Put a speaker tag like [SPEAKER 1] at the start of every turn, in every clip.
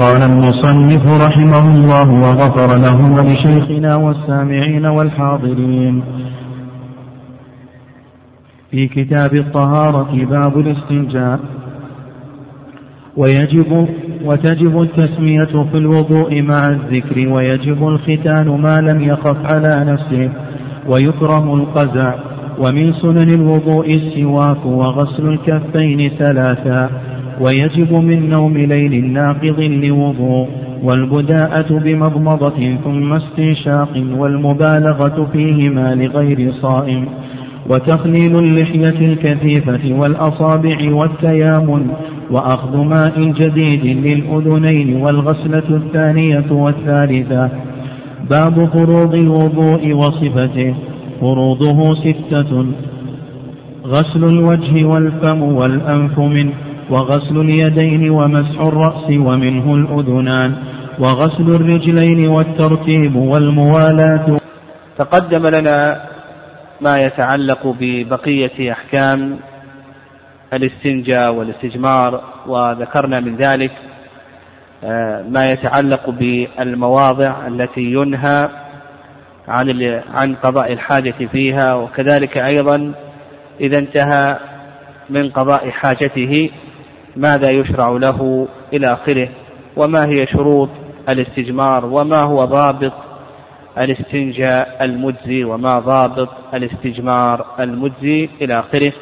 [SPEAKER 1] قال المصنف رحمه الله وغفر له ولشيخنا والسامعين والحاضرين. في كتاب الطهارة باب الاستنجاء. ويجب وتجب التسمية في الوضوء مع الذكر ويجب الختان ما لم يخف على نفسه ويكره القزع. ومن سنن الوضوء السواك وغسل الكفين ثلاثا. ويجب من نوم ليل ناقض لوضوء والبداءة بمضمضة ثم استنشاق والمبالغة فيهما لغير صائم. وتخليل اللحية الكثيفة والأصابع والتيامن وأخذ ماء جديد للأذنين والغسلة الثانية والثالثة. باب فروض الوضوء وصفته. فروضه ستة غسل الوجه والفم والأنف منه. وغسل اليدين ومسح الرأس ومنه الأذنان وغسل الرجلين والترتيب والموالاة.
[SPEAKER 2] تقدم لنا ما يتعلق ببقية أحكام الاستنجاء والاستجمار وذكرنا من ذلك آه، ما يتعلق بالمواضع التي ينهى عن عن قضاء الحاجة فيها وكذلك أيضا إذا انتهى من قضاء حاجته. ماذا يشرع له إلى آخره وما هي شروط الاستجمار وما هو ضابط الاستنجاء المجزي وما ضابط الاستجمار المجزي إلى آخره.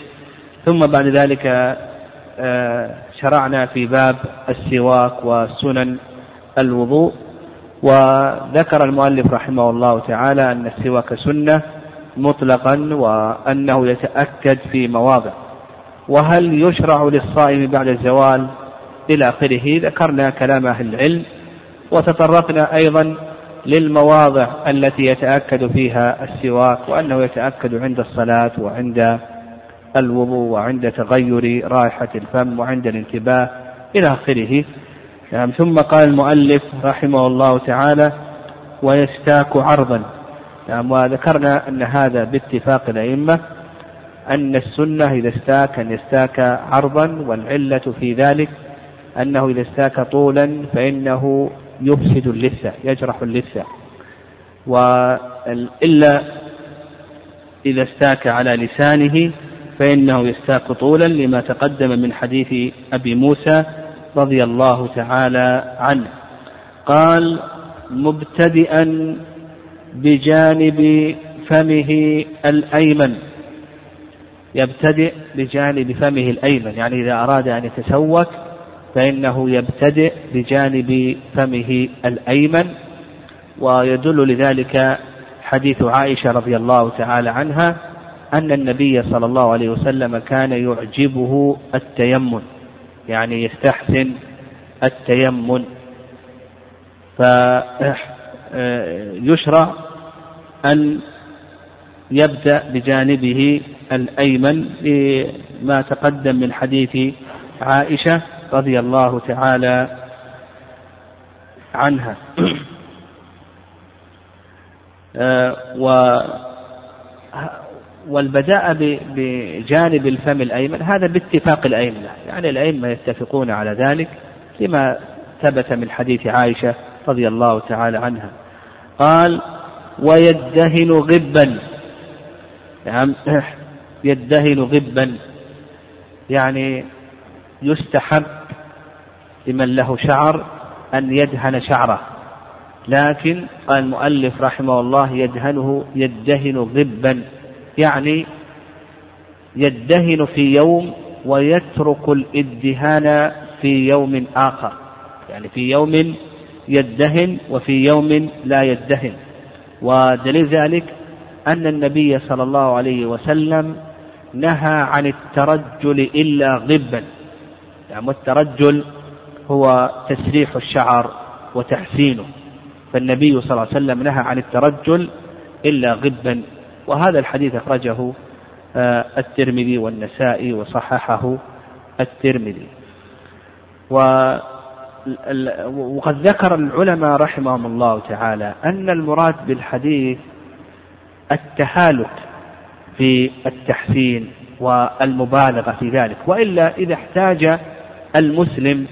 [SPEAKER 2] ثم بعد ذلك آه، شرعنا في باب السواك وسنن الوضوء. وذكر المؤلف رحمه الله تعالى أن السواك سنة مطلقا وأنه يتأكد في مواضع. وهل يشرع للصائم بعد الزوال إلى آخره؟ ذكرنا كلام أهل العلم وتطرقنا أيضا للمواضع التي يتأكد فيها السواك وأنه يتأكد عند الصلاة وعند الوضوء وعند تغير رائحة الفم وعند الانتباه إلى آخره. نعم ثم قال المؤلف رحمه الله تعالى ويستاك عرضا. نعم وذكرنا أن هذا باتفاق الأئمة أن السنة إذا استاك أن يستاك عرضا والعلة في ذلك أنه إذا استاك طولا فإنه يفسد اللثة يجرح اللثة. وإلا إذا استاك على لسانه فإنه يستاك طولا لما تقدم من حديث أبي موسى رضي الله تعالى عنه. قال مبتدئا بجانب فمه الأيمن. يبتدئ بجانب فمه الأيمن يعني إذا أراد أن يتسوك فإنه يبتدئ بجانب فمه الأيمن. ويدل لذلك حديث عائشة رضي الله تعالى عنها أن النبي صلى الله عليه وسلم كان يعجبه التيمم يعني يستحسن التيمم. فيشرع أن يبدأ بجانبه الأيمن لما تقدم من حديث عائشة رضي الله تعالى عنها. آه، و والبداء بجانب الفم الأيمن هذا باتفاق الأئمة يعني الأئمة يتفقون على ذلك لما ثبت من حديث عائشة رضي الله تعالى عنها. قال ويدهن غبا. يعني يدهن غبا يعني يستحب لمن له شعر أن يدهن شعره. لكن قال المؤلف رحمه الله يدهنه يدهن غبا يعني يدهن في يوم ويترك الإدهان في يوم آخر. يعني في يوم يدهن وفي يوم لا يدهن. ودليل ذلك أن النبي صلى الله عليه وسلم نهى عن الترجل إلا غبا. يعني والترجل هو تسريح الشعر وتحسينه. فالنبي صلى الله عليه وسلم نهى عن الترجل إلا غبا. وهذا الحديث أخرجه آه، الترمذي والنسائي وصححه الترمذي. وقد ذكر العلماء رحمهم الله تعالى أن المراد بالحديث التهالك في التحسين والمبالغة في ذلك وإلا إذا احتاج المسلم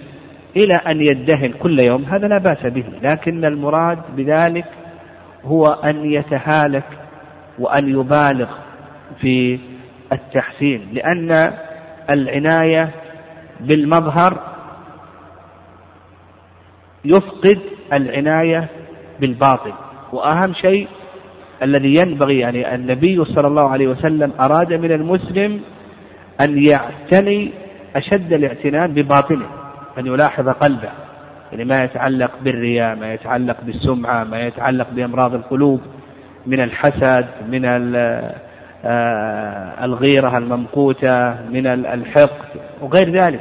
[SPEAKER 2] إلى أن يدهن كل يوم هذا لا بأس به لكن المراد بذلك هو أن يتهالك وأن يبالغ في التحسين لأن العناية بالمظهر يفقد العناية بالباطن وأهم شيء الذي ينبغي يعني النبي صلى الله عليه وسلم أراد من المسلم أن يعتني أشد الاعتناء بباطنه أن يلاحظ قلبه. يعني ما يتعلق بالرياء ما يتعلق بالسمعة ما يتعلق بأمراض القلوب من الحسد من آه، الغيرة الممقوتة من الحقد وغير ذلك.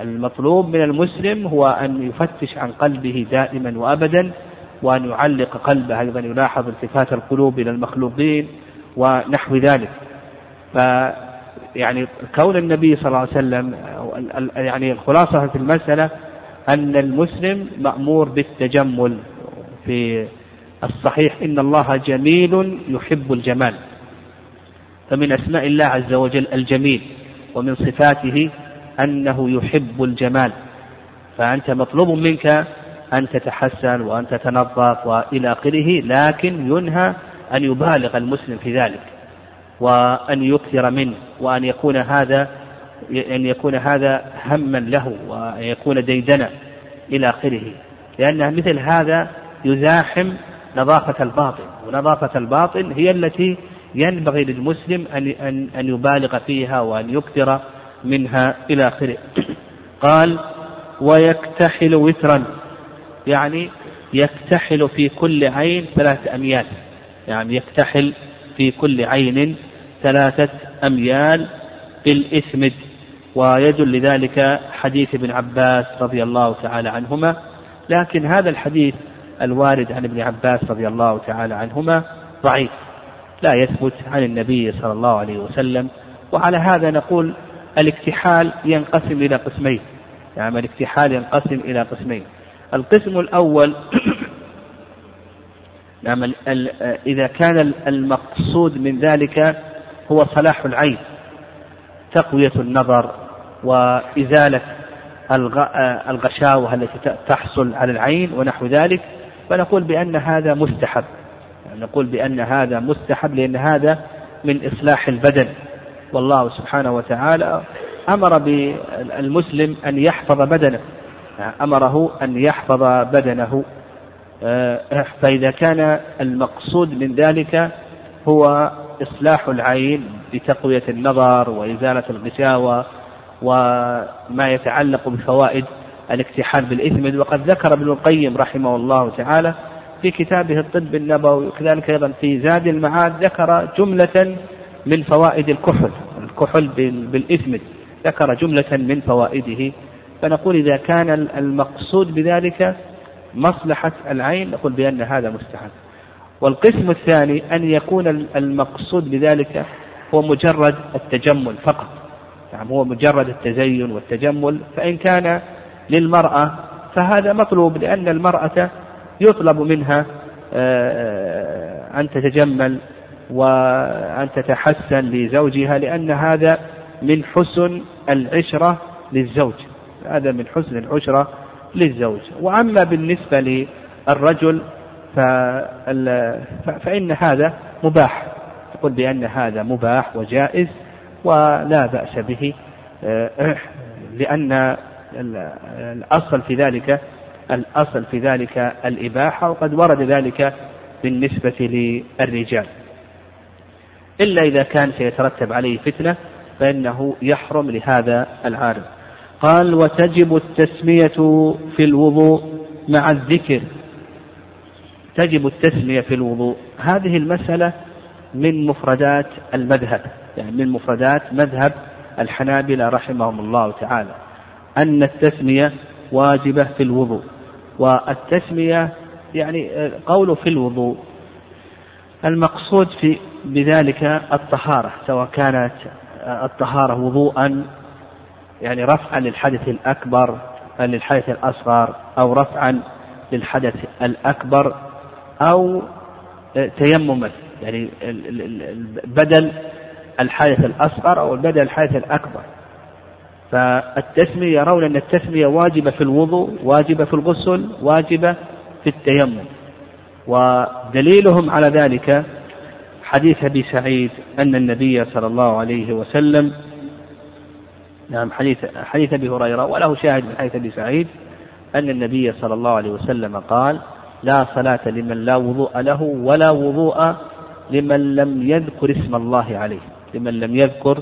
[SPEAKER 2] المطلوب من المسلم هو أن يفتش عن قلبه دائما وأبدا وأن يعلق قلبه أيضا يلاحظ التفات القلوب إلى المخلوقين ونحو ذلك. ف يعني كون النبي صلى الله عليه وسلم يعني الخلاصة في المسألة أن المسلم مأمور بالتجمل في الصحيح إن الله جميل يحب الجمال. فمن أسماء الله عز وجل الجميل ومن صفاته أنه يحب الجمال. فأنت مطلوب منك أن تتحسن وأن تتنظف وإلى آخره لكن ينهى أن يبالغ المسلم في ذلك وأن يكثر منه وأن يكون هذا أن يكون هذا هما له وأن يكون ديدنا إلى آخره. لأن مثل هذا يزاحم نظافة الباطن ونظافة الباطن هي التي ينبغي للمسلم أن أن أن يبالغ فيها وأن يكثر منها إلى آخره. قال ويكتحل وترا. يعني يكتحل في كل عين ثلاثة أميال. يعني يكتحل في كل عين ثلاثة أميال بالإثمد ويدل لذلك حديث ابن عباس رضي الله تعالى عنهما. لكن هذا الحديث الوارد عن ابن عباس رضي الله تعالى عنهما ضعيف. لا يثبت عن النبي صلى الله عليه وسلم. وعلى هذا نقول الاكتحال ينقسم إلى قسمين. يعني الاكتحال ينقسم إلى قسمين. القسم الأول نعم إذا كان المقصود من ذلك هو صلاح العين تقوية النظر وإزالة الغشاوة التي تحصل على العين ونحو ذلك فنقول بأن هذا مستحب نقول بأن هذا مستحب لأن هذا من إصلاح البدن. والله سبحانه وتعالى أمر بالمسلم أن يحفظ بدنه. أمره أن يحفظ بدنه. آه، فإذا كان المقصود من ذلك هو إصلاح العين بتقوية النظر وإزالة الغشاوة وما يتعلق بفوائد الاكتحال بالإثم. وقد ذكر ابن القيم رحمه الله تعالى في كتابه الطب النبوي وكذلك أيضا في زاد المعاد ذكر جملة من فوائد الكحل الكحل بالإثم. ذكر جملة من فوائده. فنقول إذا كان المقصود بذلك مصلحة العين نقول بأن هذا مستحب. والقسم الثاني أن يكون المقصود بذلك هو مجرد التجمل فقط. يعني هو مجرد التزين والتجمل. فإن كان للمرأة فهذا مطلوب لأن المرأة يطلب منها آه، أن تتجمل وأن تتحسن لزوجها لأن هذا من حسن العشرة للزوج. هذا من حسن العشرة للزوج. وأما بالنسبة للرجل فإن هذا مباح. تقول بأن هذا مباح وجائز ولا بأس به آه، لأن الأصل في ذلك الأصل في ذلك الإباحة وقد ورد ذلك بالنسبة للرجال. إلا إذا كان سيترتب عليه فتنة فإنه يحرم لهذا العارض. قال وتجب التسمية في الوضوء مع الذكر. تجب التسمية في الوضوء. هذه المسألة من مفردات المذهب يعني من مفردات مذهب الحنابلة رحمهم الله تعالى أن التسمية واجبة في الوضوء. والتسمية يعني قوله في الوضوء. المقصود في بذلك الطهارة سواء كانت الطهارة وضوءا يعني رفعا للحدث الأكبر للحدث الأصغر أو رفعا للحدث الأكبر أو تيمما يعني بدل الحدث الأصغر أو بدل الحدث الأكبر. فالتسمية يرون أن التسمية واجبة في الوضوء واجبة في الغسل واجبة في التيمم. ودليلهم على ذلك حديث أبي سعيد أن النبي صلى الله عليه وسلم نعم حديث حديث أبي هريرة وله شاهد من حديث أبي سعيد أن النبي صلى الله عليه وسلم قال لا صلاة لمن لا وضوء له ولا وضوء لمن لم يذكر اسم الله عليه لمن لم يذكر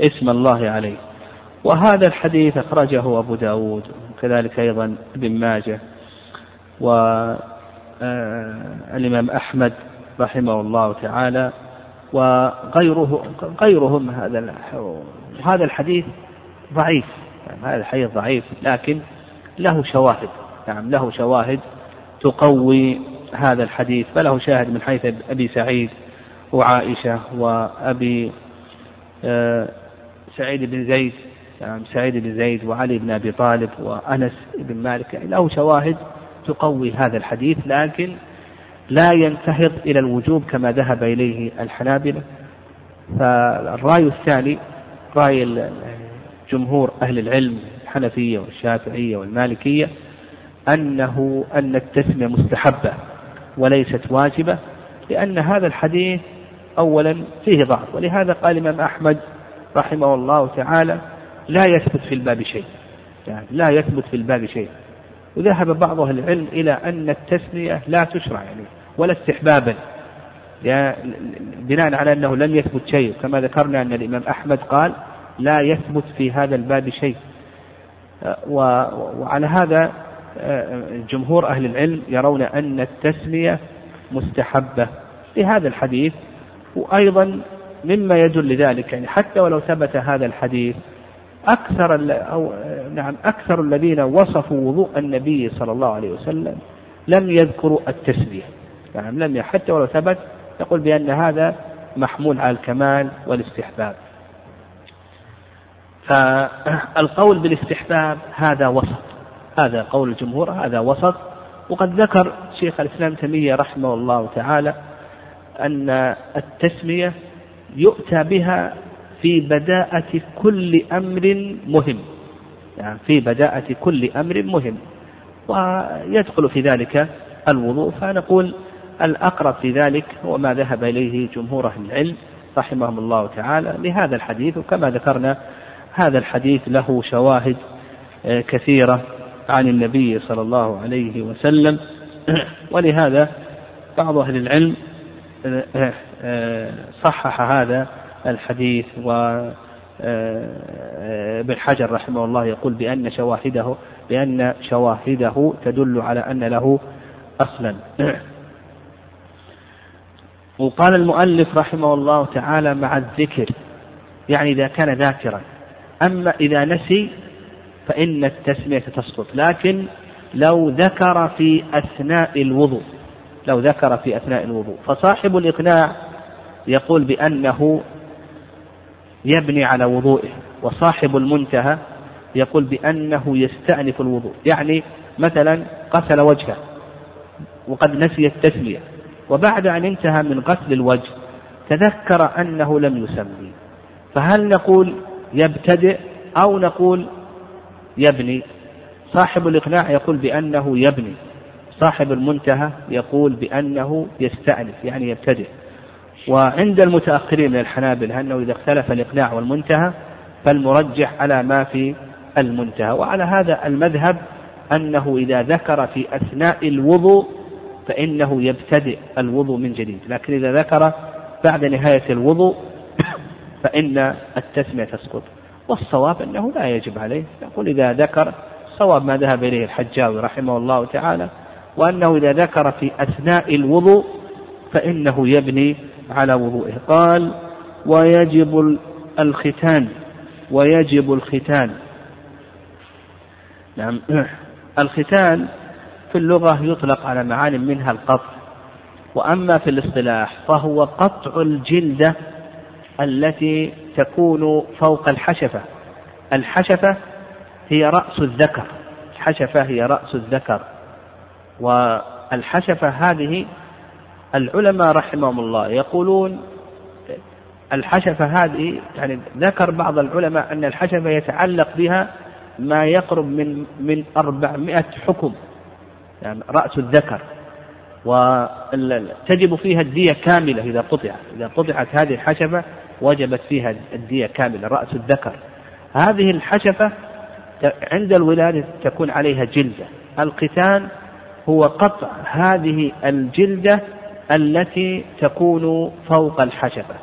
[SPEAKER 2] اسم الله عليه. وهذا الحديث أخرجه أبو داود وكذلك أيضا ابن ماجه والإمام أحمد رحمه الله تعالى وغيره غيرهم هذا هذا الحديث ضعيف. يعني هذا الحديث ضعيف لكن له شواهد. نعم له شواهد تقوي هذا الحديث فله شاهد من حيث أبي سعيد وعائشة وأبي آه، سعيد بن زيد. نعم سعيد بن زيد وعلي بن أبي طالب وأنس بن مالك. يعني له شواهد تقوي هذا الحديث لكن لا ينتهض إلى الوجوب كما ذهب إليه الحنابلة. فالرأي الثاني رأي جمهور أهل العلم الحنفية والشافعية والمالكية أنه أن التسمية مستحبة وليست واجبة لأن هذا الحديث أولا فيه ضعف ولهذا قال الإمام أحمد رحمه الله تعالى لا يثبت في الباب شيء. يعني لا يثبت في الباب شيء. وذهب بعض أهل العلم إلى أن التسمية لا تشرع يعني ولا استحبابا. بناء على أنه لم يثبت شيء كما ذكرنا أن الإمام أحمد قال لا يثبت في هذا الباب شيء. وعلى هذا جمهور أهل العلم يرون أن التسمية مستحبة في هذا الحديث وأيضا مما يدل لذلك يعني حتى ولو ثبت هذا الحديث أكثر أو نعم أكثر الذين وصفوا وضوء النبي صلى الله عليه وسلم لم يذكروا التسمية. نعم لم حتى ولو ثبت يقول بأن هذا محمول على الكمال والاستحباب. فالقول بالاستحباب هذا وسط. هذا قول الجمهور هذا وسط. وقد ذكر شيخ الإسلام تيمية رحمه الله تعالى أن التسمية يؤتى بها في بداءة كل أمر مهم. يعني في بداءة كل أمر مهم. ويدخل في ذلك الوضوء. فنقول الأقرب في ذلك هو ما ذهب إليه جمهور أهل العلم رحمهم الله تعالى لهذا الحديث. وكما ذكرنا هذا الحديث له شواهد آه، كثيرة عن النبي صلى الله عليه وسلم. ولهذا بعض أهل العلم آه، آه، صحح هذا الحديث و ابن حجر رحمه الله يقول بأن شواهده بأن شواهده تدل على أن له أصلا. وقال المؤلف رحمه الله تعالى مع الذكر يعني إذا كان ذاكرا. أما إذا نسي فإن التسمية تسقط. لكن لو ذكر في أثناء الوضوء لو ذكر في أثناء الوضوء. فصاحب الإقناع يقول بأنه يبني على وضوئه وصاحب المنتهى يقول بأنه يستأنف الوضوء. يعني مثلا غسل وجهه وقد نسي التسمية وبعد أن انتهى من غسل الوجه تذكر أنه لم يسمي. فهل نقول يبتدئ أو نقول يبني. صاحب الإقناع يقول بأنه يبني. صاحب المنتهى يقول بأنه يستأنف يعني يبتدئ. وعند المتأخرين من الحنابلة أنه إذا اختلف الإقناع والمنتهى فالمرجح على ما في المنتهى. وعلى هذا المذهب أنه إذا ذكر في أثناء الوضوء فإنه يبتدئ الوضوء من جديد. لكن إذا ذكر بعد نهاية الوضوء فإن التسمية تسقط. والصواب أنه لا يجب عليه. يقول إذا ذكر صواب ما ذهب إليه الحجاوي رحمه الله تعالى وأنه إذا ذكر في أثناء الوضوء فإنه يبني على وضوئه. قال ويجب الختان ويجب الختان. نعم. الختان في اللغة يطلق على معان منها القطع. وأما في الاصطلاح فهو قطع الجلدة التي تكون فوق الحشفة. الحشفة هي رأس الذكر. الحشفة هي رأس الذكر. والحشفة هذه العلماء رحمهم الله يقولون الحشفة هذه يعني ذكر بعض العلماء أن الحشفة يتعلق بها ما يقرب من من 400 حكم يعني رأس الذكر. وتجب فيها الدية كاملة إذا قطعت. إذا قطعت هذه الحشفة وجبت فيها الدية كاملة رأس الذكر. هذه الحشفة عند الولادة تكون عليها جلدة. القتال هو قطع هذه الجلدة التي تكون فوق الحشفة.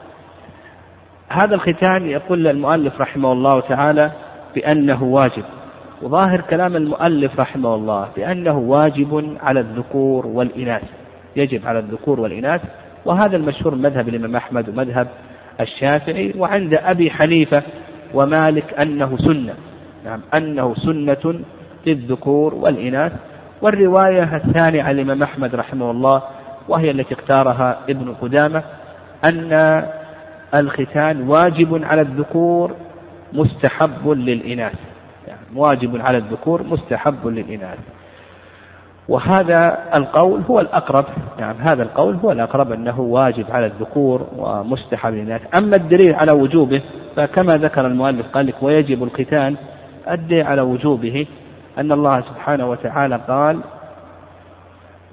[SPEAKER 2] هذا الختان يقول المؤلف رحمه الله تعالى بأنه واجب. وظاهر كلام المؤلف رحمه الله بأنه واجب على الذكور والإناث. يجب على الذكور والإناث. وهذا المشهور مذهب الإمام أحمد ومذهب الشافعي وعند أبي حنيفة ومالك أنه سنة. نعم أنه سنة للذكور والإناث. والرواية الثانية عن الإمام أحمد رحمه الله وهي التي اختارها ابن قدامة أن الختان واجب على الذكور مستحب للإناث. يعني واجب على الذكور مستحب للإناث. وهذا القول هو الأقرب يعني هذا القول هو الأقرب أنه واجب على الذكور ومستحب للإناث أما الدليل على وجوبه فكما ذكر المؤلف قال لك ويجب الختان الدليل على وجوبه أن الله سبحانه وتعالى قال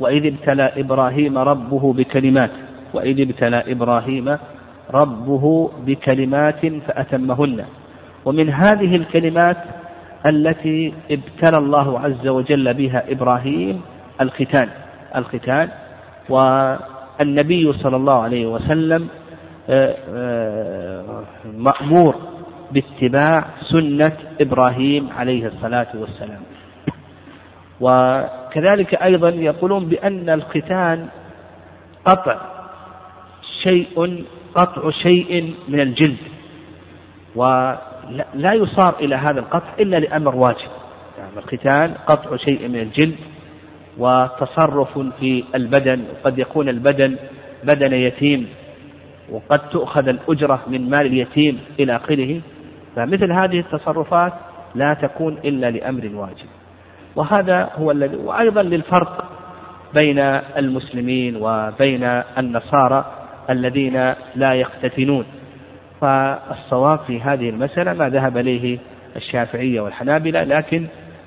[SPEAKER 2] وإذ ابتلى إبراهيم ربه بكلمات وإذ ابتلى إبراهيم ربه بكلمات فأتمهن. ومن هذه الكلمات التي ابتلى الله عز وجل بها إبراهيم الختان الختان. والنبي صلى الله عليه وسلم آه، آه، مأمور باتباع سنة إبراهيم عليه الصلاة والسلام. وكذلك أيضا يقولون بأن الختان قطع شيء قطع شيء من الجلد. ولا يصار إلى هذا القطع إلا لأمر واجب. يعني الختان قطع شيء من الجلد وتصرف في البدن وقد يكون البدن بدن يتيم وقد تؤخذ الأجرة من مال اليتيم إلى آخره. فمثل هذه التصرفات لا تكون إلا لأمر واجب. وهذا هو الذي وأيضا للفرق بين المسلمين وبين النصارى الذين لا يختتنون. فالصواب في هذه المسألة ما ذهب إليه الشافعية والحنابلة لكن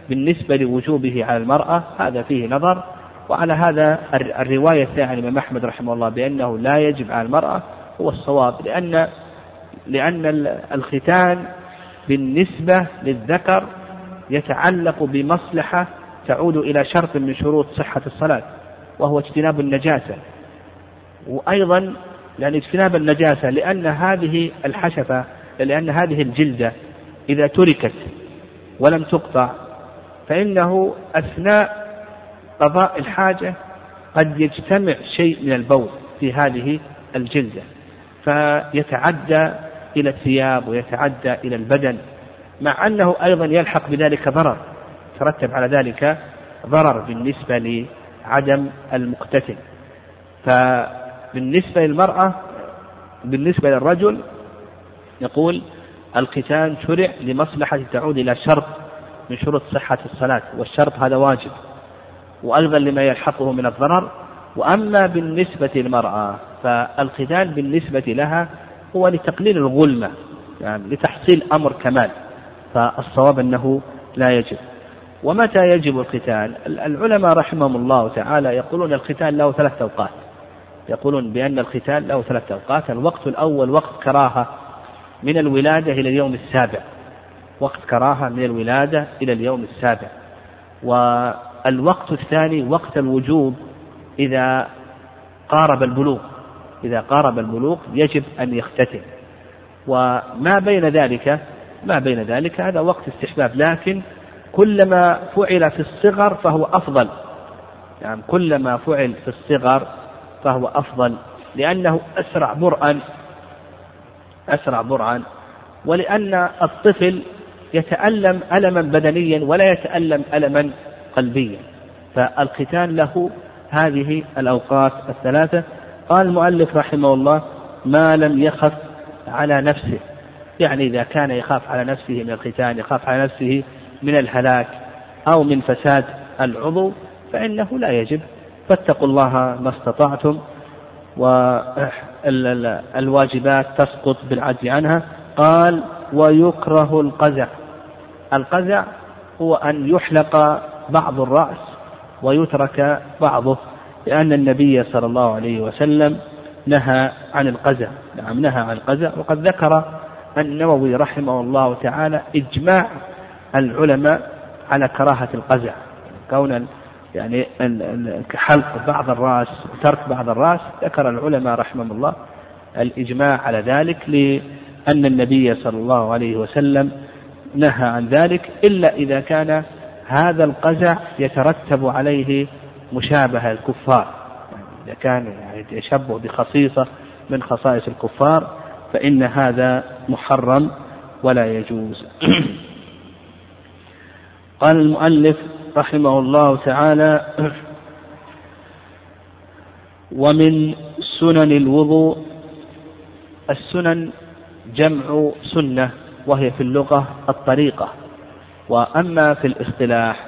[SPEAKER 2] بالنسبة لوجوبه على المرأة هذا فيه نظر. وعلى هذا الرواية الثانية عن الإمام أحمد رحمه الله بأنه لا يجب على المرأة هو الصواب لأن لأن الختان بالنسبة للذكر يتعلق بمصلحة تعود إلى شرط من شروط صحة الصلاة وهو اجتناب النجاسة. وأيضا لأن اجتناب النجاسة لأن هذه الحشفة لأن هذه الجلدة إذا تركت ولم تقطع فإنه أثناء قضاء الحاجة قد يجتمع شيء من البول في هذه الجلدة. فيتعدى إلى الثياب ويتعدى إلى البدن مع أنه أيضا يلحق بذلك ضرر. ترتب على ذلك ضرر بالنسبة لعدم المقتتل. فبالنسبة للمرأة بالنسبة للرجل يقول الختان شرع لمصلحة تعود إلى شرط من شروط صحة الصلاة والشرط هذا واجب. وأيضا لما يلحقه من الضرر. وأما بالنسبة للمرأة فالختان بالنسبة لها هو لتقليل الظلمة يعني لتحصيل أمر كمال فالصواب أنه لا يجب. ومتى يجب القتال؟ العلماء رحمهم الله تعالى يقولون القتال له ثلاث أوقات. يقولون بأن القتال له ثلاث أوقات الوقت الأول وقت كراهة من الولادة إلى اليوم السابع. وقت كراهة من الولادة إلى اليوم السابع. والوقت الثاني وقت الوجوب إذا قارب البلوغ. إذا قارب البلوغ يجب أن يختتم. وما بين ذلك ما بين ذلك هذا وقت استحباب. لكن كلما فعل في الصغر فهو أفضل. يعني كلما فعل في الصغر فهو أفضل لأنه أسرع برءا أسرع برعا ولأن الطفل يتألم ألما بدنيا ولا يتألم ألما قلبيا. فالختان له هذه الأوقات الثلاثة. قال المؤلف رحمه الله ما لم يخف على نفسه. يعني إذا كان يخاف على نفسه من الختان يخاف على نفسه من الهلاك أو من فساد العضو فإنه لا يجب فاتقوا الله ما استطعتم والواجبات تسقط بالعجز عنها. قال ويكره القزع. القزع هو أن يحلق بعض الرأس ويترك بعضه لأن النبي صلى الله عليه وسلم نهى عن القزع. نعم نهى عن القزع. وقد ذكر النووي رحمه الله تعالى إجماع العلماء على كراهة القزع كون يعني حلق بعض الرأس وترك بعض الرأس ذكر العلماء رحمهم الله الإجماع على ذلك لأن النبي صلى الله عليه وسلم نهى عن ذلك إلا إذا كان هذا القزع يترتب عليه مشابهة الكفار. إذا كان يعني يشبه بخصيصة من خصائص الكفار فإن هذا محرم ولا يجوز. قال المؤلف رحمه الله تعالى ومن سنن الوضوء السنن جمع سنة وهي في اللغة الطريقة وأما في الاصطلاح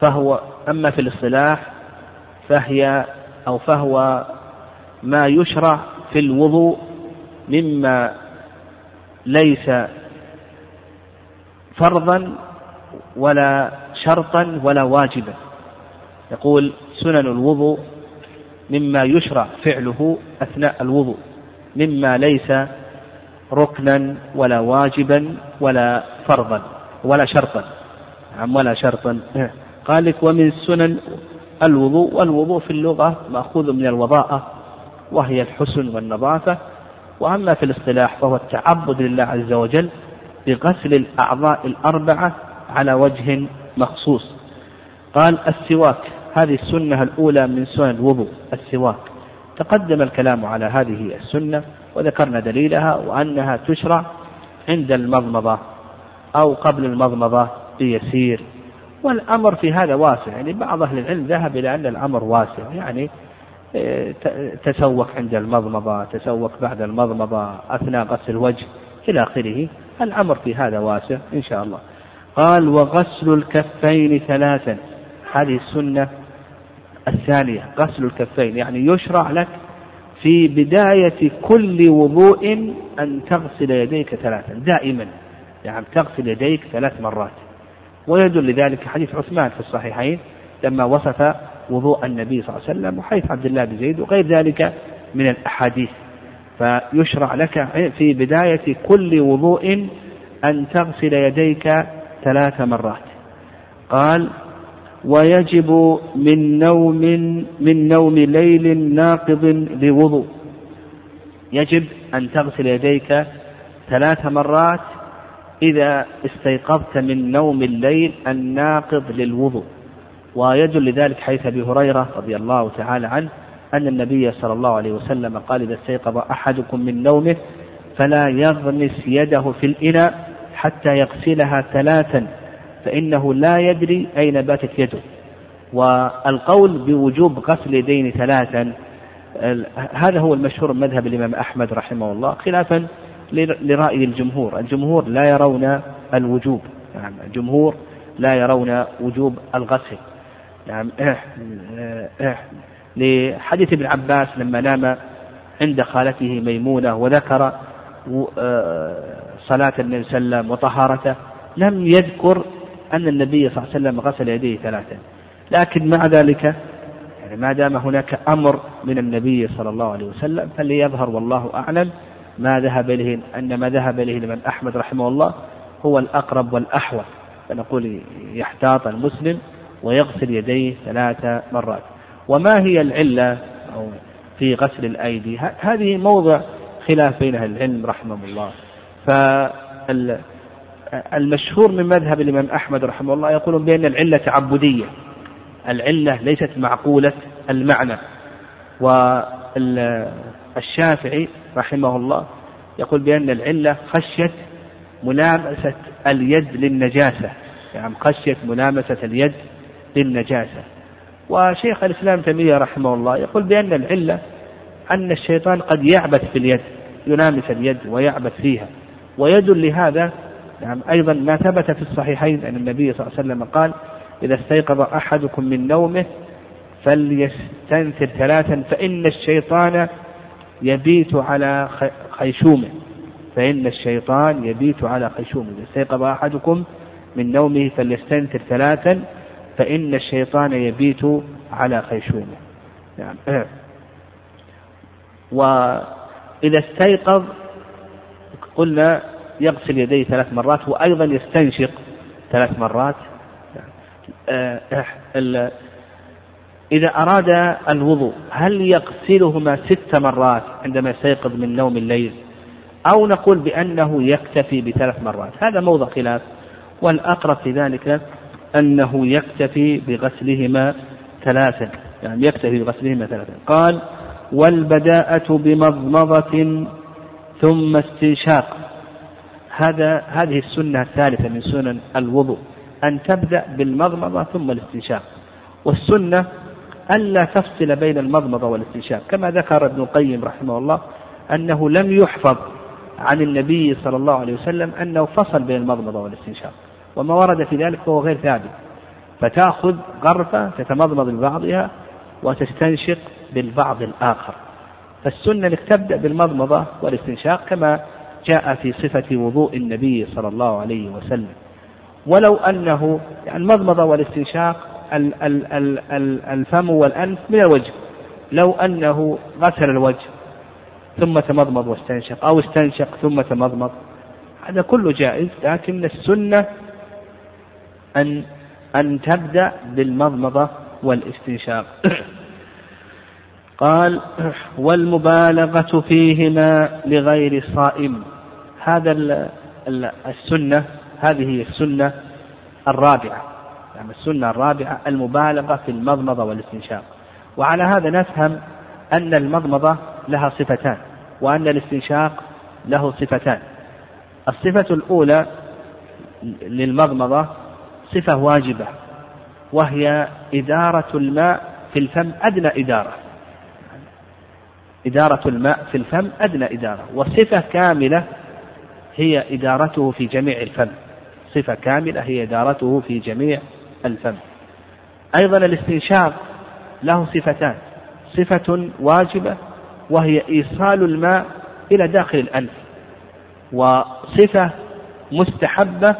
[SPEAKER 2] فهو أما في الاصطلاح فهي أو فهو ما يشرع في الوضوء مما ليس فرضا ولا شرطا ولا واجبا. يقول سنن الوضوء مما يشرع فعله أثناء الوضوء مما ليس ركنا ولا واجبا ولا فرضا ولا شرطا. نعم ولا شرطا. قال لك ومن سنن الوضوء والوضوء في اللغة مأخوذ من الوضاءة وهي الحسن والنظافة. وأما في الاصطلاح فهو التعبد لله عز وجل بغسل الأعضاء الأربعة على وجه مخصوص. قال السواك هذه السنة الأولى من سنن الوضوء السواك. تقدم الكلام على هذه السنة وذكرنا دليلها وأنها تشرع عند المضمضة أو قبل المضمضة بيسير. والأمر في هذا واسع يعني بعض أهل العلم ذهب إلى أن الأمر واسع يعني آه، تسوق عند المضمضة تسوق بعد المضمضة أثناء غسل الوجه إلى آخره. الأمر في هذا واسع إن شاء الله. قال وغسل الكفين ثلاثا. هذه السنة الثانية غسل الكفين. يعني يشرع لك في بداية كل وضوء أن تغسل يديك ثلاثا دائما. يعني تغسل يديك ثلاث مرات. ويدل لذلك حديث عثمان في الصحيحين لما وصف وضوء النبي صلى الله عليه وسلم وحديث عبد الله بن زيد وغير ذلك من الأحاديث. فيشرع لك في بداية كل وضوء أن تغسل يديك ثلاث مرات. قال ويجب من نوم من نوم ليل ناقض لوضوء. يجب أن تغسل يديك ثلاث مرات إذا استيقظت من نوم الليل الناقض للوضوء. ويدل لذلك حيث أبي هريرة رضي الله تعالى عنه أن النبي صلى الله عليه وسلم قال إذا استيقظ أحدكم من نومه فلا يغمس يده في الإناء حتى يغسلها ثلاثا فإنه لا يدري أين باتت يده. والقول بوجوب غسل يدين ثلاثا هذا هو المشهور مذهب الإمام أحمد رحمه الله خلافا لرأي الجمهور. الجمهور لا يرون الوجوب. نعم الجمهور لا يرون وجوب الغسل. نعم لحديث ابن عباس لما نام عند خالته ميمونة وذكر آه، صلاة النبي صلى الله عليه وسلم وطهارته لم يذكر أن النبي صلى الله عليه وسلم غسل يديه ثلاثا لكن مع ذلك يعني ما دام هناك أمر من النبي صلى الله عليه وسلم فليظهر والله أعلم ما ذهب إليه أن ما ذهب إليه الإمام أحمد رحمه الله هو الأقرب والأحوط. فنقول يحتاط المسلم ويغسل يديه ثلاث مرات. وما هي العلة أو في غسل الأيدي؟ هذه موضع خلاف بين أهل العلم رحمه الله. فالمشهور من مذهب الإمام أحمد رحمه الله يقولون بأن العلة تعبدية. العلة ليست معقولة المعنى. والشافعي رحمه الله يقول بأن العلة خشية ملامسة اليد للنجاسة. يعني خشية ملامسة اليد للنجاسة. وشيخ الإسلام تيمية رحمه الله يقول بأن العلة أن الشيطان قد يعبث في اليد يلامس اليد ويعبث فيها ويدل لهذا نعم أيضا ما ثبت في الصحيحين أن النبي صلى الله عليه وسلم قال إذا استيقظ أحدكم من نومه فليستنثر ثلاثا فإن الشيطان يبيت على خيشومه فإن الشيطان يبيت على خيشومه إذا استيقظ أحدكم من نومه فليستنثر ثلاثا فإن الشيطان يبيت على خيشومه. نعم. وإذا استيقظ قلنا يغسل يديه ثلاث مرات وأيضا يستنشق ثلاث مرات. إذا أراد الوضوء هل يغسلهما ست مرات عندما يستيقظ من نوم الليل؟ أو نقول بأنه يكتفي بثلاث مرات. هذا موضع خلاف. والأقرب في ذلك أنه يكتفي بغسلهما ثلاثا يعني يكتفي بغسلهما ثلاثا قال والبداءة بمضمضة ثم استنشاق. هذا هذه السنة الثالثة من سنن الوضوء أن تبدأ بالمضمضة ثم الاستنشاق. والسنة ألا تفصل بين المضمضة والاستنشاق. كما ذكر ابن القيم رحمه الله أنه لم يحفظ عن النبي صلى الله عليه وسلم أنه فصل بين المضمضة والاستنشاق. وما ورد في ذلك فهو غير ثابت. فتأخذ غرفة تتمضمض ببعضها وتستنشق بالبعض الآخر. فالسنة أنك تبدأ بالمضمضة والاستنشاق كما جاء في صفة وضوء النبي صلى الله عليه وسلم. ولو أنه يعني المضمضة والاستنشاق الفم والأنف من الوجه. لو أنه غسل الوجه ثم تمضمض واستنشق أو استنشق ثم تمضمض. هذا كله جائز لكن السنة أن أن تبدأ بالمضمضة والاستنشاق. قال والمبالغة فيهما لغير صائم. هذا السنة هذه السنة الرابعة. يعني السنة الرابعة المبالغة في المضمضة والاستنشاق. وعلى هذا نفهم أن المضمضة لها صفتان وأن الاستنشاق له صفتان. الصفة الأولى للمضمضة صفة واجبة وهي إدارة الماء في الفم أدنى إدارة. إدارة الماء في الفم أدنى إدارة وصفة كاملة هي إدارته في جميع الفم. صفة كاملة هي إدارته في جميع الفم. أيضا الاستنشاق له صفتان صفة واجبة وهي إيصال الماء إلى داخل الأنف وصفة مستحبة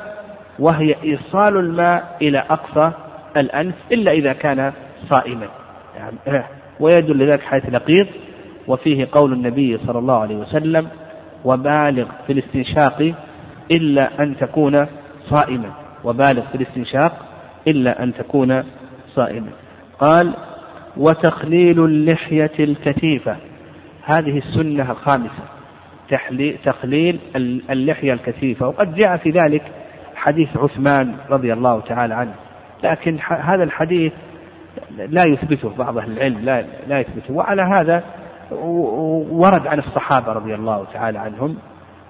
[SPEAKER 2] وهي إيصال الماء إلى أقصى الأنف إلا إذا كان صائما. يعني ويدل لذلك حيث لقيط وفيه قول النبي صلى الله عليه وسلم وبالغ في الاستنشاق إلا أن تكون صائما. وبالغ في الاستنشاق إلا أن تكون صائما. قال وتخليل اللحية الكثيفة. هذه السنة الخامسة تخليل اللحية الكثيفة. وقد جاء في ذلك حديث عثمان رضي الله تعالى عنه. لكن هذا الحديث لا يثبته بعض أهل العلم لا, لا يثبته. وعلى هذا ورد عن الصحابة رضي الله تعالى عنهم.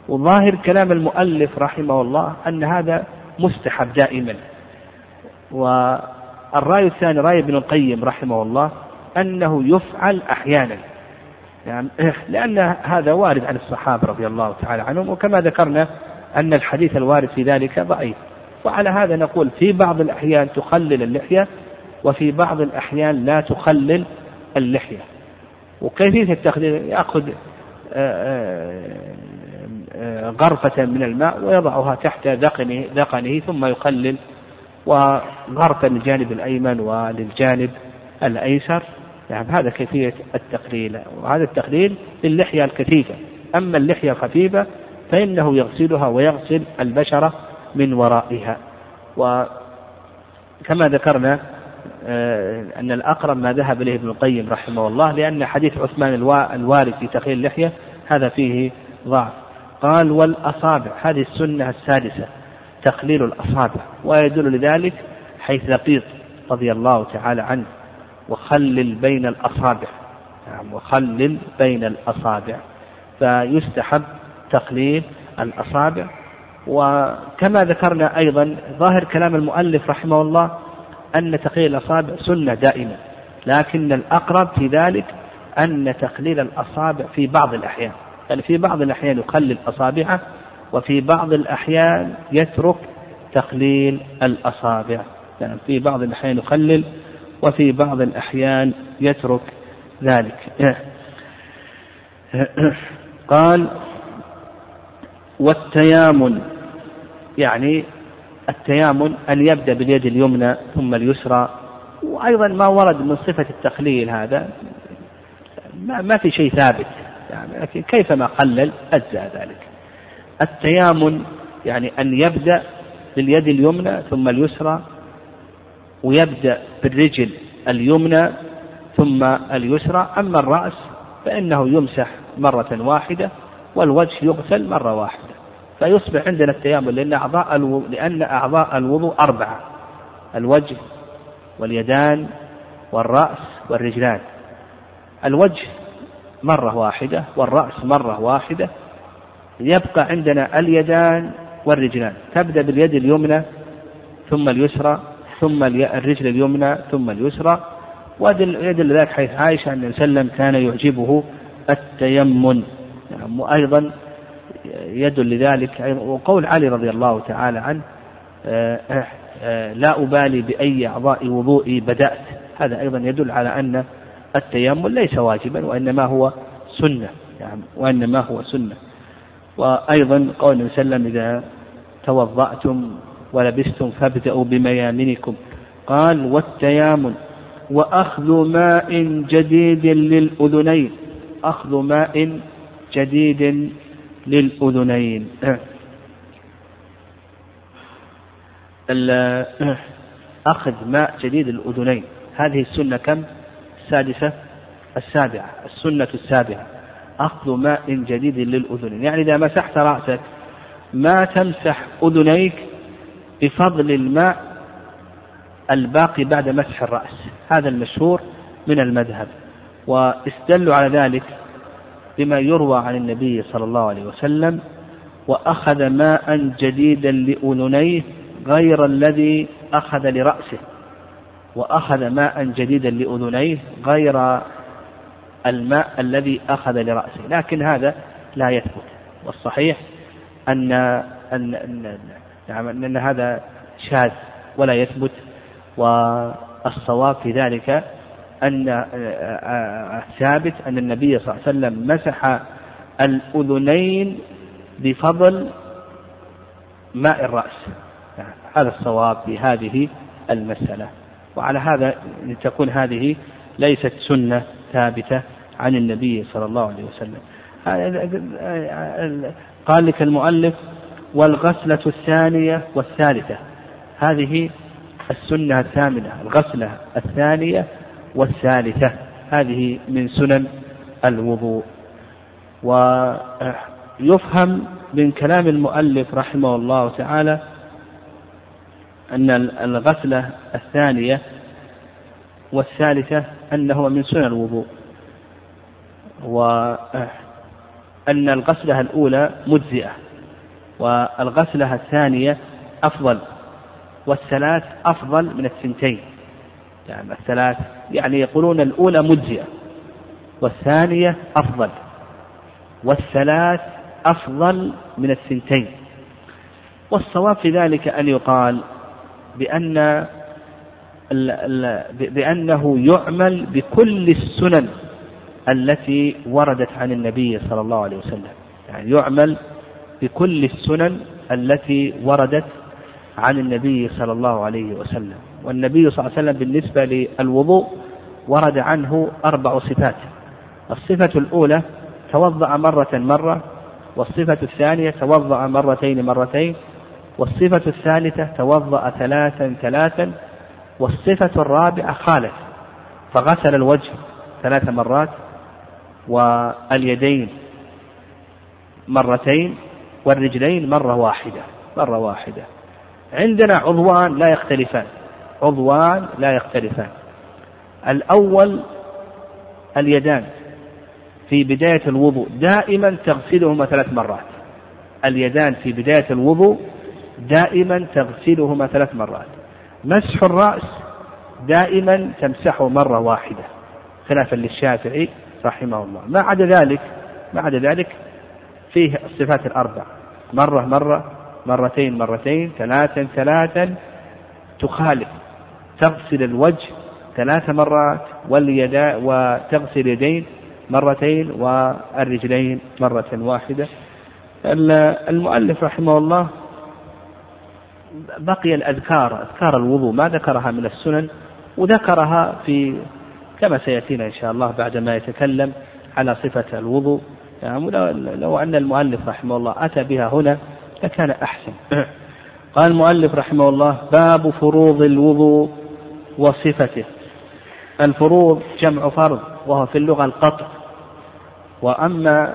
[SPEAKER 2] وظاهر كلام المؤلف رحمه الله أن هذا مستحب دائما. والرأي الثاني رأي ابن القيم رحمه الله أنه يفعل أحيانا. يعني لأن هذا وارد عن الصحابة رضي الله تعالى عنهم. وكما ذكرنا أن الحديث الوارد في ذلك ضعيف. وعلى هذا نقول في بعض الأحيان تخلل اللحية وفي بعض الأحيان لا تخلل اللحية. وكيفية التخليل؟ يأخذ آه، آه، غرفة من الماء ويضعها تحت ذقنه, ذقنه ثم يخلل. وغرفة للجانب الأيمن وللجانب الأيسر. يعني هذا كيفية التقليل وهذا التقليل للحية الكثيفة أما اللحية الخفيفة فإنه يغسلها ويغسل البشرة من ورائها. وكما ذكرنا آه، أن الأقرب ما ذهب إليه ابن القيم رحمه الله لأن حديث عثمان الوارد في تخيل اللحية هذا فيه ضعف. قال والأصابع هذه السنة السادسة تقليل الأصابع ويدل لذلك حيث لقيط رضي الله تعالى عنه. وخلل بين الأصابع. نعم وخلل بين الأصابع. فيستحب تقليل الأصابع. وكما ذكرنا أيضا ظاهر كلام المؤلف رحمه الله أن تقليل الأصابع سنة دائمة لكن الأقرب في ذلك أن تقليل الأصابع في بعض الأحيان. يعني في بعض الأحيان يقلل أصابعه وفي بعض الأحيان يترك تقليل الأصابع. يعني في بعض الأحيان يقلل وفي بعض الأحيان يترك ذلك. قال والتيامن يعني التيامن أن يبدأ باليد اليمنى ثم اليسرى. وأيضا ما ورد من صفة التخليل هذا ما, ما في شيء ثابت يعني لكن كيفما قلل أجزأ ذلك. التيامن يعني أن يبدأ باليد اليمنى ثم اليسرى ويبدأ بالرجل اليمنى ثم اليسرى. أما الرأس فإنه يمسح مرة واحدة والوجه يغسل مرة واحدة فيصبح عندنا التيامن لأن أعضاء الوضوء لأن أعضاء الوضوء أربعة الوجه واليدان والرأس والرجلان. الوجه مرة واحدة والرأس مرة واحدة يبقى عندنا اليدان والرجلان. تبدأ باليد اليمنى ثم اليسرى ثم الرجل اليمنى ثم اليسرى. ويدل ذلك حيث عائشة أن وسلم كان يعجبه التيمن. نعم وأيضا يدل لذلك وقول علي رضي الله تعالى عنه آه، آه، لا أبالي بأي أعضاء وضوئي بدأت. هذا أيضا يدل على أن التيمم ليس واجبا وإنما هو سنة. يعني وإنما هو سنة. وأيضا قول النبي صلى الله عليه وسلم إذا توضأتم ولبستم فابدأوا بميامنكم. قال والتيامن وأخذ ماء جديد للأذنين. أخذ ماء جديد للأذنين. أخذ ماء جديد للأذنين. هذه السنة كم؟ السادسة؟ السابعة. السنة السابعة. أخذ ماء جديد للأذنين. يعني إذا مسحت رأسك ما تمسح أذنيك بفضل الماء الباقي بعد مسح الرأس. هذا المشهور من المذهب. واستدلوا على ذلك بما يروى عن النبي صلى الله عليه وسلم وأخذ ماء جديدا لأذنيه غير الذي أخذ لرأسه وأخذ ماء جديدا لأذنيه غير الماء الذي أخذ لرأسه. لكن هذا لا يثبت. والصحيح أن أن أن, نعم أن هذا شاذ ولا يثبت والصواب في ذلك أن ثابت أن النبي صلى الله عليه وسلم مسح الأذنين بفضل ماء الرأس. هذا الصواب في هذه المسألة. وعلى هذا تكون هذه ليست سنة ثابتة عن النبي صلى الله عليه وسلم. قال لك المؤلف والغسلة الثانية والثالثة. هذه السنة الثامنة الغسلة الثانية والثالثة هذه من سنن الوضوء. ويفهم من كلام المؤلف رحمه الله تعالى أن الغسلة الثانية والثالثة أنه من سنن الوضوء. وأن الغسلة الأولى مجزئة والغسلة الثانية أفضل والثلاث أفضل من الثنتين. يعني الثلاث يعني يقولون الأولى مجزئة والثانية أفضل والثلاث أفضل من الثنتين. والصواب في ذلك أن يقال بأن بأنه يعمل بكل السنن التي وردت عن النبي صلى الله عليه وسلم. يعني يعمل بكل السنن التي وردت عن النبي صلى الله عليه وسلم. والنبي صلى الله عليه وسلم بالنسبة للوضوء ورد عنه أربع صفات. الصفة الأولى توضأ مرة مرة والصفة الثانية توضأ مرتين مرتين والصفة الثالثة توضأ ثلاثا ثلاثا والصفة الرابعة خالف فغسل الوجه ثلاث مرات واليدين مرتين والرجلين مرة واحدة مرة واحدة. عندنا عضوان لا يختلفان. عضوان لا يختلفان. الأول اليدان في بداية الوضوء دائما تغسلهما ثلاث مرات. اليدان في بداية الوضوء دائما تغسلهما ثلاث مرات. مسح الرأس دائما تمسحه مرة واحدة. خلافا للشافعي رحمه الله. ما عدا ذلك ما عدا ذلك فيه الصفات الأربع. مرة مرة مرتين مرتين ثلاثا ثلاثا تخالف. تغسل الوجه ثلاث مرات واليدا وتغسل اليدين مرتين والرجلين مرة واحدة. المؤلف رحمه الله بقي الأذكار أذكار الوضوء ما ذكرها من السنن وذكرها في كما سيأتينا إن شاء الله بعدما يتكلم على صفة الوضوء. يعني لو أن المؤلف رحمه الله أتى بها هنا لكان أحسن. قال المؤلف رحمه الله باب فروض الوضوء. وصفته. الفروض جمع فرض وهو في اللغة القطع. وأما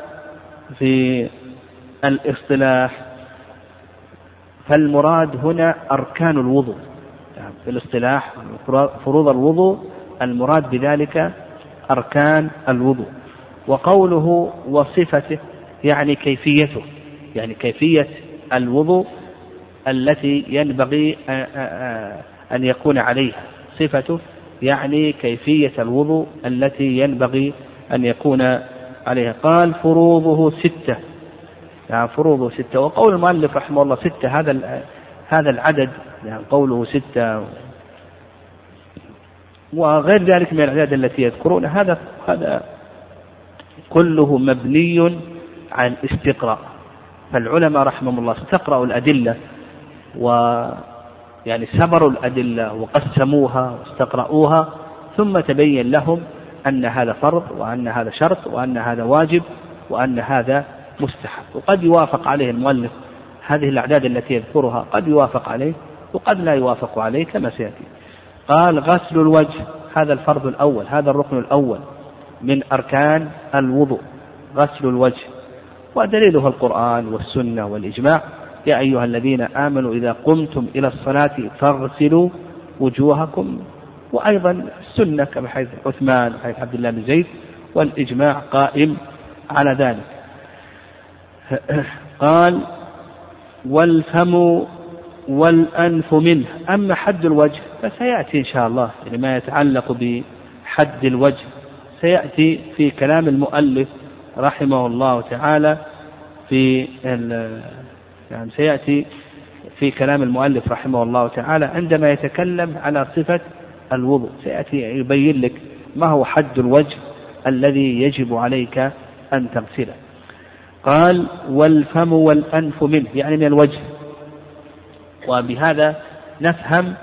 [SPEAKER 2] في الاصطلاح فالمراد هنا أركان الوضوء. يعني في الاصطلاح فروض الوضوء المراد بذلك أركان الوضوء. وقوله وصفته يعني كيفيته يعني كيفية الوضوء التي ينبغي أن يكون عليها. صفته يعني كيفية الوضوء التي ينبغي أن يكون عليها. قال فروضه ستة. يعني فروضه ستة. وقول المؤلف رحمه الله ستة هذا هذا العدد. يعني قوله ستة. وغير ذلك من الأعداد التي يذكرون هذا هذا كله مبني على الاستقراء. فالعلماء رحمهم الله استقرأوا الأدلة و يعني سمروا الأدلة وقسموها واستقرأوها ثم تبين لهم أن هذا فرض وأن هذا شرط وأن هذا واجب وأن هذا مستحب. وقد يوافق عليه المؤلف هذه الأعداد التي يذكرها قد يوافق عليه وقد لا يوافق عليه كما سيأتي. قال غسل الوجه هذا الفرض الأول هذا الركن الأول من أركان الوضوء غسل الوجه. ودليله القرآن والسنة والإجماع. يا أيها الذين آمنوا إذا قمتم إلى الصلاة فاغسلوا وجوهكم وأيضا السنة كما حيث عثمان حيث عبد الله بن زيد والإجماع قائم على ذلك. قال والفم والأنف منه. أما حد الوجه فسيأتي إن شاء الله يعني ما يتعلق بحد الوجه. سيأتي في كلام المؤلف رحمه الله تعالى في يعني سيأتي في كلام المؤلف رحمه الله تعالى عندما يتكلم على صفة الوضوء سيأتي يبين لك ما هو حد الوجه الذي يجب عليك أن تغسله. قال والفم والأنف منه يعني من الوجه. وبهذا نفهم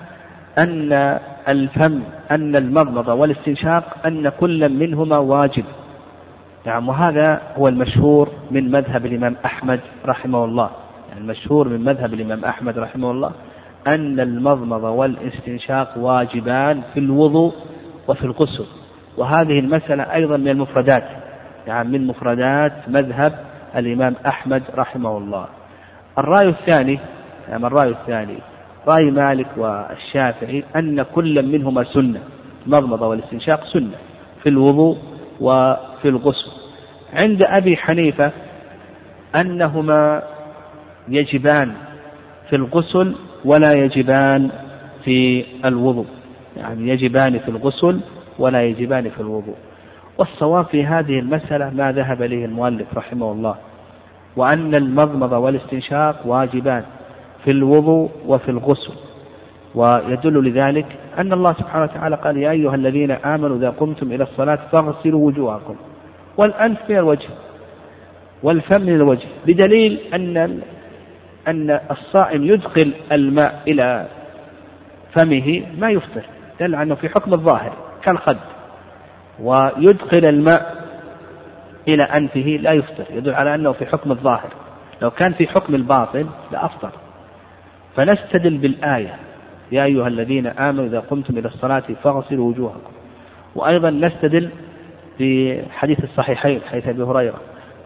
[SPEAKER 2] أن الفم أن المضمضة والاستنشاق أن كل منهما واجب. نعم وهذا هو المشهور من مذهب الإمام أحمد رحمه الله. المشهور من مذهب الإمام أحمد رحمه الله أن المضمضة والاستنشاق واجبان في الوضوء وفي الغسل. وهذه المسألة أيضا من المفردات يعني من مفردات مذهب الإمام أحمد رحمه الله. الرأي الثاني يعني الرأي الثاني رأي مالك والشافعي أن كل منهما سنة المضمضة والاستنشاق سنة في الوضوء وفي الغسل. عند أبي حنيفة أنهما يجبان في الغسل ولا يجبان في الوضوء. يعني يجبان في الغسل ولا يجبان في الوضوء. والصواب في هذه المسألة ما ذهب إليه المؤلف رحمه الله وأن المضمضة والاستنشاق واجبان في الوضوء وفي الغسل. ويدل لذلك أن الله سبحانه وتعالى قال يا أيها الذين آمنوا إذا قمتم إلى الصلاة فاغسلوا وجوهكم والأنف من الوجه والفم من الوجه. بدليل أن أن الصائم يدخل الماء إلى فمه ما يفطر دل أنه في حكم الظاهر كالخد ويدخل الماء إلى أنفه لا يفطر يدل على أنه في حكم الظاهر لو كان في حكم الباطل لأفطر فنستدل بالآية يا أيها الذين آمنوا إذا قمتم إلى الصلاة فاغسلوا وجوهكم. وأيضا نستدل في حديث الصحيحين حديث أبي هريرة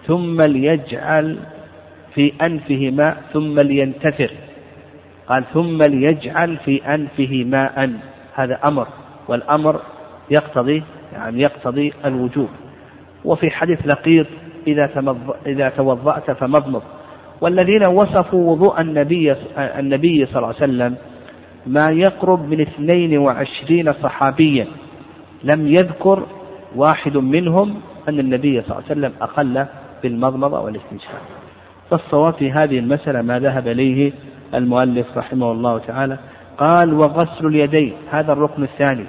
[SPEAKER 2] ثم ليجعل في أنفه ماء ثم لينتثر. قال ثم ليجعل في أنفه ماء هذا أمر والأمر يقتضي يعني يقتضي الوجوب. وفي حديث لقيط إذا إذا توضأت فمضمض. والذين وصفوا وضوء النبي النبي صلى الله عليه وسلم ما يقرب من 22 صحابيا. لم يذكر واحد منهم أن النبي صلى الله عليه وسلم أقل بالمضمضة والاستنشاق. فالصواب في هذه المسألة ما ذهب إليه المؤلف رحمه الله تعالى. قال وغسل اليدين. هذا الركن الثاني.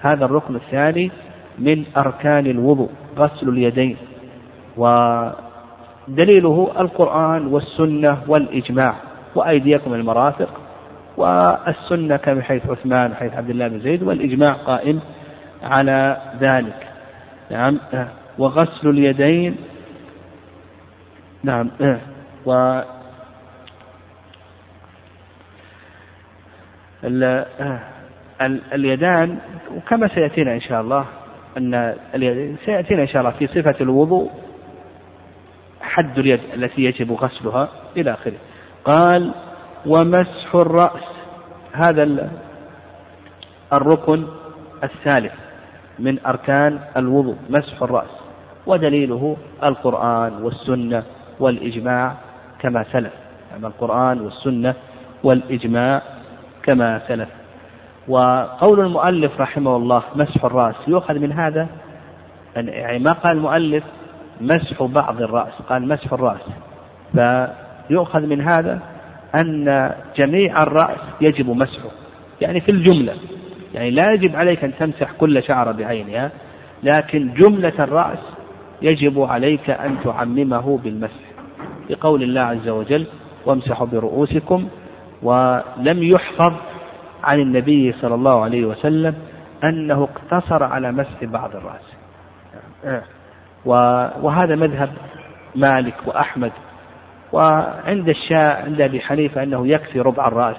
[SPEAKER 2] هذا الركن الثاني من أركان الوضوء غسل اليدين. ودليله القرآن والسنة والإجماع وأيديكم المرافق والسنة كما حيث عثمان وحيث عبد الله بن زيد والإجماع قائم على ذلك. نعم. وغسل اليدين نعم و اليدان وكما سيأتينا إن شاء الله أن سيأتينا إن شاء الله في صفة الوضوء حد اليد التي يجب غسلها إلى آخره. قال ومسح الرأس هذا الركن الثالث من أركان الوضوء مسح الرأس ودليله القرآن والسنة. والإجماع كما سلف. يعني القرآن والسنة والإجماع كما سلف. وقول المؤلف رحمه الله مسح الرأس يؤخذ من هذا؟ يعني ما قال المؤلف؟ مسح بعض الرأس قال مسح الرأس. فيؤخذ من هذا أن جميع الرأس يجب مسحه. يعني في الجملة. يعني لا يجب عليك أن تمسح كل شعرة بعينها لكن جملة الرأس يجب عليك أن تعممه بالمسح. بقول الله عز وجل وامسحوا برؤوسكم ولم يحفظ عن النبي صلى الله عليه وسلم أنه اقتصر على مسح بعض الرأس. وهذا مذهب مالك وأحمد. وعند الشاء عند أبي حنيفة أنه يكفي ربع الرأس.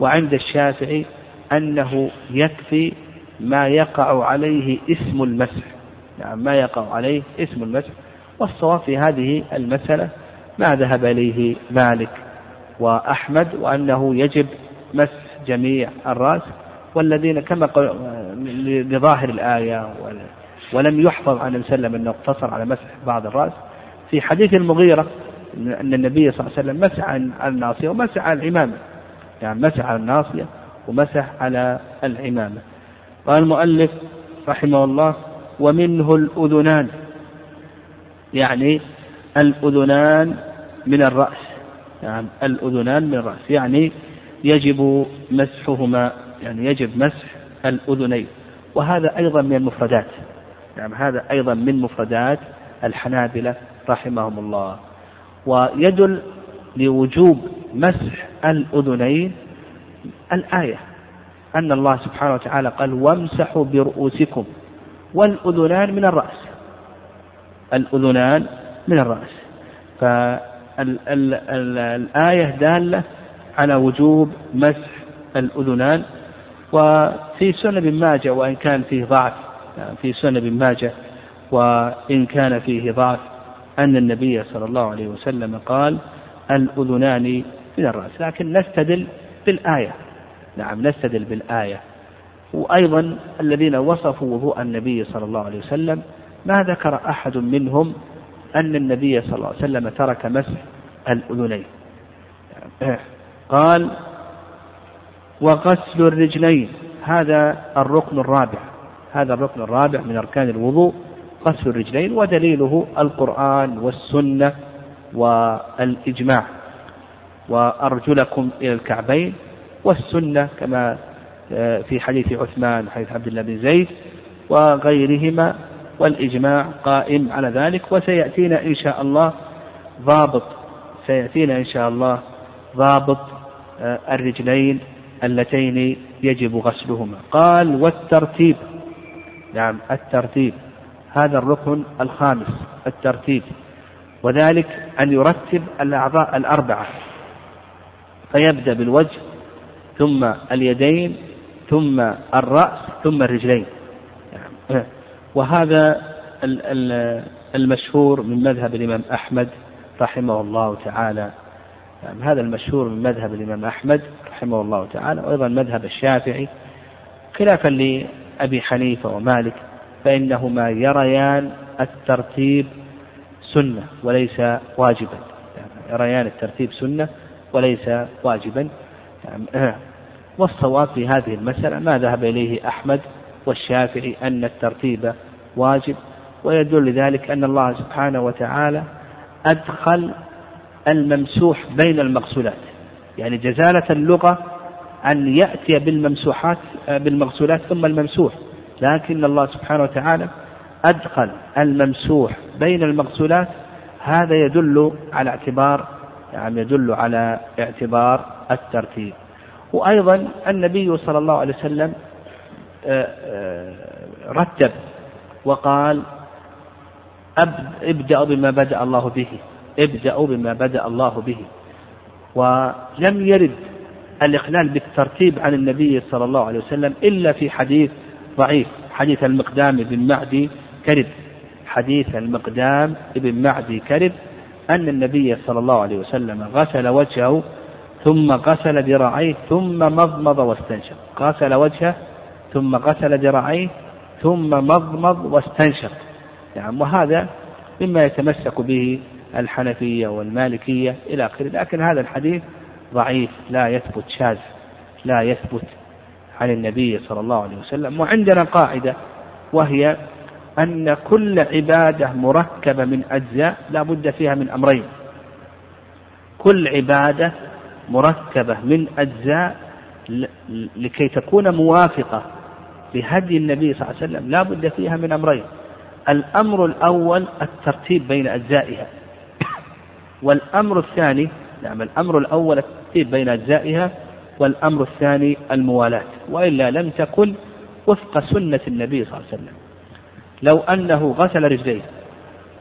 [SPEAKER 2] وعند الشافعي أنه يكفي ما يقع عليه اسم المسح. نعم ما يقع عليه اسم المسح. والصواب في هذه المسألة ما ذهب إليه مالك وأحمد وأنه يجب مسح جميع الرأس والذين كما لظاهر الآية ولم يحفظ عن النبي صلى الله عليه وسلم أنه اقتصر على مسح بعض الرأس. في حديث المغيرة أن النبي صلى الله عليه وسلم مسح على الناصية ومسح على العمامة. يعني مسح على الناصية ومسح على العمامة. قال المؤلف رحمه الله ومنه الأذنان. يعني الأذنان من الرأس. يعني الأذنان من الرأس. يعني يجب مسحهما. يعني يجب مسح الأذنين. وهذا أيضا من المفردات. يعني هذا أيضا من مفردات الحنابلة رحمهم الله. ويدل لوجوب مسح الأذنين الآية. أن الله سبحانه وتعالى قال وامسحوا برؤوسكم. والأذنان من الرأس. الأذنان من الرأس. فالآية دالة على وجوب مسح الأذنان. وفي سنن ابن ماجه وإن كان فيه ضعف في سنن ابن ماجه وإن كان فيه ضعف أن النبي صلى الله عليه وسلم قال الأذنان من الرأس. لكن نستدل بالآية. نعم نستدل بالآية. وأيضا الذين وصفوا وضوء النبي صلى الله عليه وسلم ما ذكر أحد منهم أن النبي صلى الله عليه وسلم ترك مسح الأذنين. قال وغسل الرجلين. هذا الركن الرابع. هذا الركن الرابع من أركان الوضوء غسل الرجلين ودليله القرآن والسنة والإجماع. وأرجلكم إلى الكعبين والسنة كما آه، في حديث عثمان حديث عبد الله بن زيد وغيرهما. والإجماع قائم على ذلك وسيأتينا إن شاء الله ضابط سيأتينا إن شاء الله ضابط آه، الرجلين اللتين يجب غسلهما. قال والترتيب. نعم الترتيب. هذا الركن الخامس الترتيب. وذلك أن يرتب الأعضاء الأربعة. فيبدأ بالوجه ثم اليدين ثم الرأس ثم الرجلين. وهذا المشهور من مذهب الإمام أحمد رحمه الله تعالى. هذا المشهور من مذهب الإمام أحمد رحمه الله تعالى وأيضا مذهب الشافعي. خلافا لأبي حنيفة ومالك فإنهما يريان الترتيب سنة وليس واجبا. يريان الترتيب سنة وليس واجبا. والصواب في هذه المسألة ما ذهب إليه أحمد والشافعي أن الترتيب واجب ويدل لذلك أن الله سبحانه وتعالى أدخل الممسوح بين المغسولات يعني جزالة اللغة أن يأتي بالممسوحات بالمغسولات ثم الممسوح لكن الله سبحانه وتعالى أدخل الممسوح بين المغسولات هذا يدل على اعتبار يعني يدل على اعتبار الترتيب. وأيضا النبي صلى الله عليه وسلم رتب وقال ابدأوا بما بدأ الله به ابدأوا بما بدأ الله به. ولم يرد الإخلال بالترتيب عن النبي صلى الله عليه وسلم إلا في حديث ضعيف حديث المقدام بن معدي كرب. حديث المقدام بن معدي كرب أن النبي صلى الله عليه وسلم غسل وجهه ثم غسل ذراعيه ثم مضمض واستنشق. غسل وجهه ثم غسل ذراعيه ثم مضمض واستنشق. نعم وهذا مما يتمسك به الحنفية والمالكية إلى آخره. لكن هذا الحديث ضعيف لا يثبت شاذ لا يثبت عن النبي صلى الله عليه وسلم. وعندنا قاعدة وهي أن كل عبادة مركبة من أجزاء لا بد فيها من أمرين. كل عبادة مركبة من أجزاء لكي تكون موافقة لهدي النبي صلى الله عليه وسلم لا بد فيها من أمرين. الأمر الأول الترتيب بين أجزائها. والأمر الثاني نعم الأمر الأول الترتيب بين أجزائها والأمر الثاني الموالاة وإلا لم تكن وفق سنة النبي صلى الله عليه وسلم. لو أنه غسل رجليه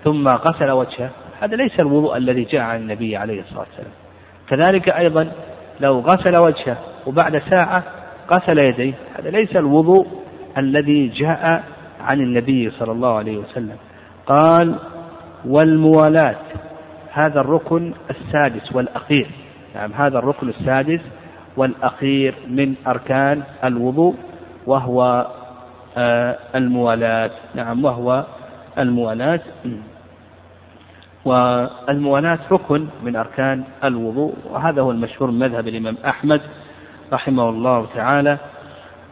[SPEAKER 2] ثم غسل وجهه هذا ليس الوضوء الذي جاء عن النبي عليه الصلاة والسلام. كذلك أيضا لو غسل وجهه وبعد ساعة غسل يديه. هذا ليس الوضوء الذي جاء عن النبي صلى الله عليه وسلم. قال والموالاة. هذا الركن السادس والأخير. نعم هذا الركن السادس والأخير من أركان الوضوء وهو آه، الموالاة. نعم وهو الموالاة. والموالاة ركن من أركان الوضوء وهذا هو المشهور من مذهب الإمام أحمد. رحمه الله تعالى.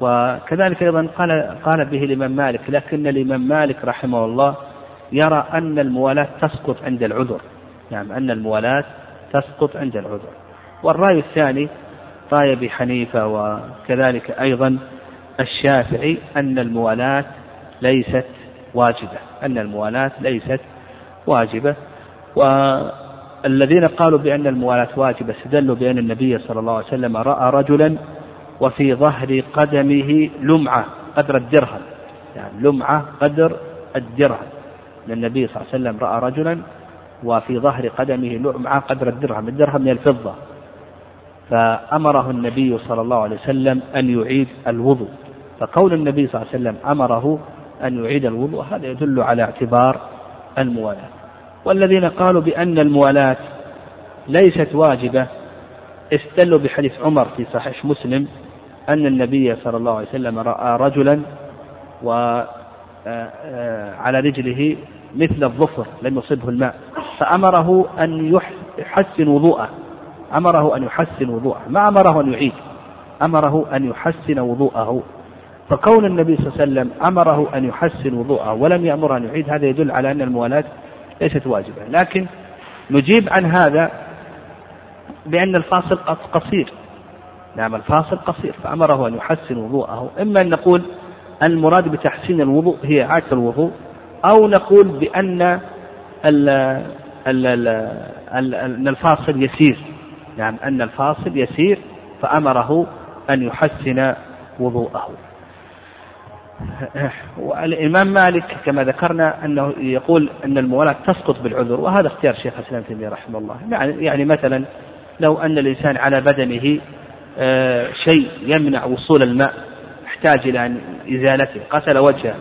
[SPEAKER 2] وكذلك أيضا قال قال به الإمام مالك لكن الإمام مالك رحمه الله يرى أن الموالاة تسقط عند العذر. نعم أن الموالاة تسقط عند العذر. والرأي الثاني رأي أبي حنيفة وكذلك أيضا الشافعي أن الموالاة ليست واجبة. أن الموالاة ليست واجبة. والذين قالوا بأن الموالاة واجبة استدلوا بأن النبي صلى الله عليه وسلم رأى رجلا وفي ظهر قدمه لمعة قدر الدرهم. يعني لمعة قدر الدرهم. النبي صلى الله عليه وسلم رأى رجلا وفي ظهر قدمه لمعة قدر الدرهم. الدرهم من الفضة. فأمره النبي صلى الله عليه وسلم أن يعيد الوضوء. فقول النبي صلى الله عليه وسلم أمره أن يعيد الوضوء هذا يدل على اعتبار الموالاة. والذين قالوا بأن الموالاة ليست واجبة استدلوا بحديث عمر في صحيح مسلم أن النبي صلى الله عليه وسلم رأى رجلا وعلى آه، آه، رجله مثل الظفر لم يصبه الماء فأمره أن يحسن وضوءه أمره أن يحسن وضوءه ما أمره أن يعيد أمره أن يحسن وضوءه. فكون النبي صلى الله عليه وسلم أمره أن يحسن وضوءه ولم يأمره أن يعيد هذا يدل على أن الموالاة ليست واجبة. لكن نجيب عن هذا بأن الفاصل قصير. نعم الفاصل قصير. فأمره أن يحسن وضوءه. إما أن نقول المراد بتحسين الوضوء هي إعادة الوضوء أو نقول بأن ال ال ال ال أن الفاصل يسير. نعم أن الفاصل يسير فأمره أن يحسن وضوءه. والإمام مالك كما ذكرنا أنه يقول أن الموالاة تسقط بالعذر وهذا اختيار شيخ الإسلام تيمية رحمه الله. يعني, يعني مثلا لو أن الإنسان على بدنه آه، شيء يمنع وصول الماء احتاج إلى إزالته غسل وجهه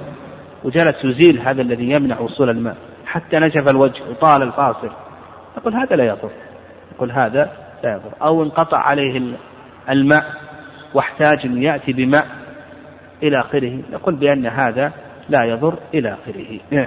[SPEAKER 2] وجلس يزيل هذا الذي يمنع وصول الماء حتى نشف الوجه وطال الفاصل يقول هذا لا يضر. يقول هذا لا يضر. أو انقطع عليه الماء واحتاج أن يأتي بماء إلى آخره. نقول بأن هذا لا يضر إلى آخره.